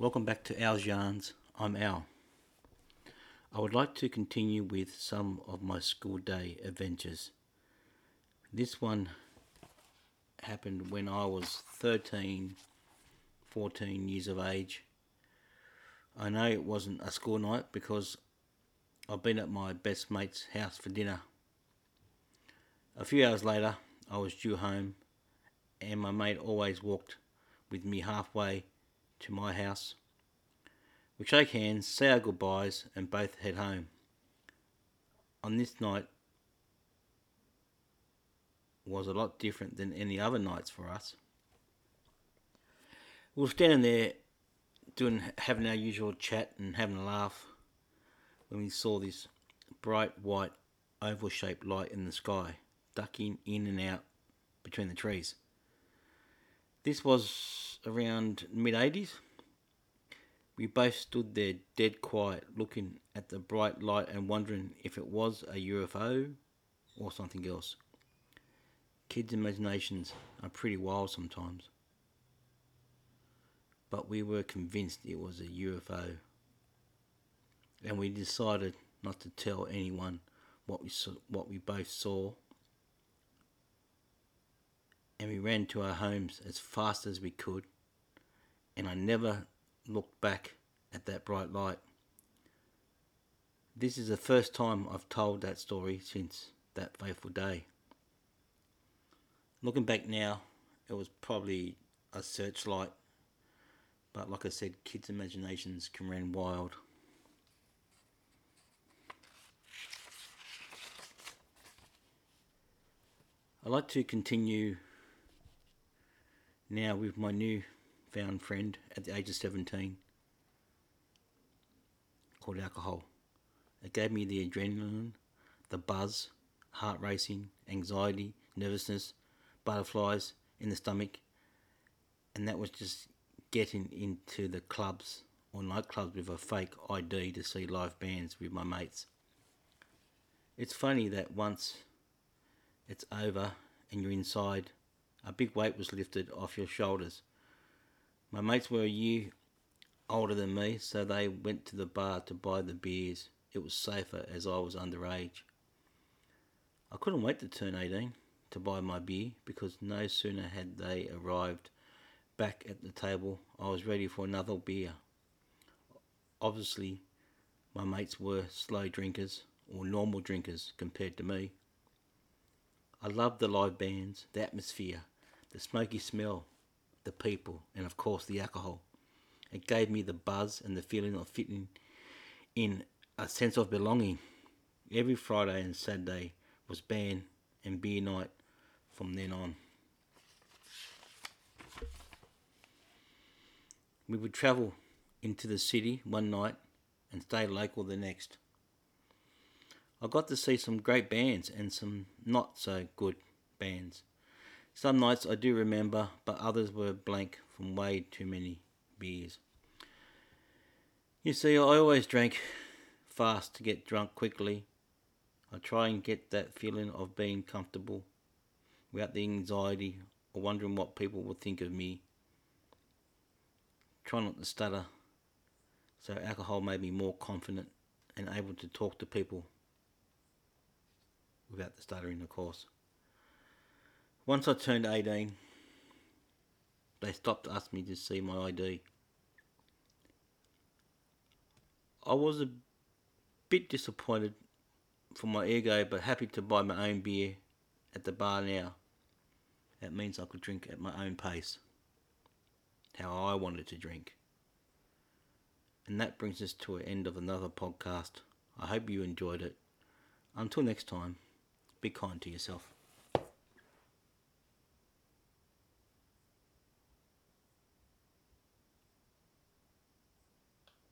Welcome back to Al's Yarns. I'm Al. I would like to continue with some of my school day adventures. This one happened when I was 13, 14 years of age. I know it wasn't a school night because I've been at my best mate's house for dinner. A few hours later, I was due home, and my mate always walked with me halfway to my house. We shake hands, say our goodbyes, and both head home. On this night was a lot different than any other nights for us. We were standing there doing having our usual chat and having a laugh when we saw this bright white oval shaped light in the sky ducking in and out between the trees. This was around mid 80s. We both stood there dead quiet, looking at the bright light and wondering if it was a UFO or something else. Kids' imaginations are pretty wild sometimes. But we were convinced it was a UFO. And we decided not to tell anyone what we saw, what we both saw and we ran to our homes as fast as we could, and I never looked back at that bright light. This is the first time I've told that story since that fateful day. Looking back now, it was probably a searchlight, but like I said, kids' imaginations can run wild. I'd like to continue now with my new found friend at the age of 17 called alcohol. It gave me the adrenaline, the buzz, heart racing, anxiety, nervousness, butterflies in the stomach, and that was just getting into the clubs or nightclubs with a fake ID to see live bands with my mates. It's funny that once it's over and you're inside a big weight was lifted off your shoulders. My mates were a year older than me, so they went to the bar to buy the beers. It was safer as I was underage. I couldn't wait to turn 18 to buy my beer because no sooner had they arrived back at the table, I was ready for another beer. Obviously, my mates were slow drinkers or normal drinkers compared to me. I loved the live bands, the atmosphere, the smoky smell, the people, and of course the alcohol. It gave me the buzz and the feeling of fitting in a sense of belonging. Every Friday and Saturday was band and beer night from then on. We would travel into the city one night and stay local the next. I got to see some great bands and some not so good bands. Some nights I do remember, but others were blank from way too many beers. You see, I always drank fast to get drunk quickly. I try and get that feeling of being comfortable without the anxiety or wondering what people will think of me. Try not to stutter, so alcohol made me more confident and able to talk to people without the stuttering, of course. Once I turned 18, they stopped asking me to see my ID. I was a bit disappointed for my ego, but happy to buy my own beer at the bar now. That means I could drink at my own pace, how I wanted to drink. And that brings us to an end of another podcast. I hope you enjoyed it. Until next time, be kind to yourself.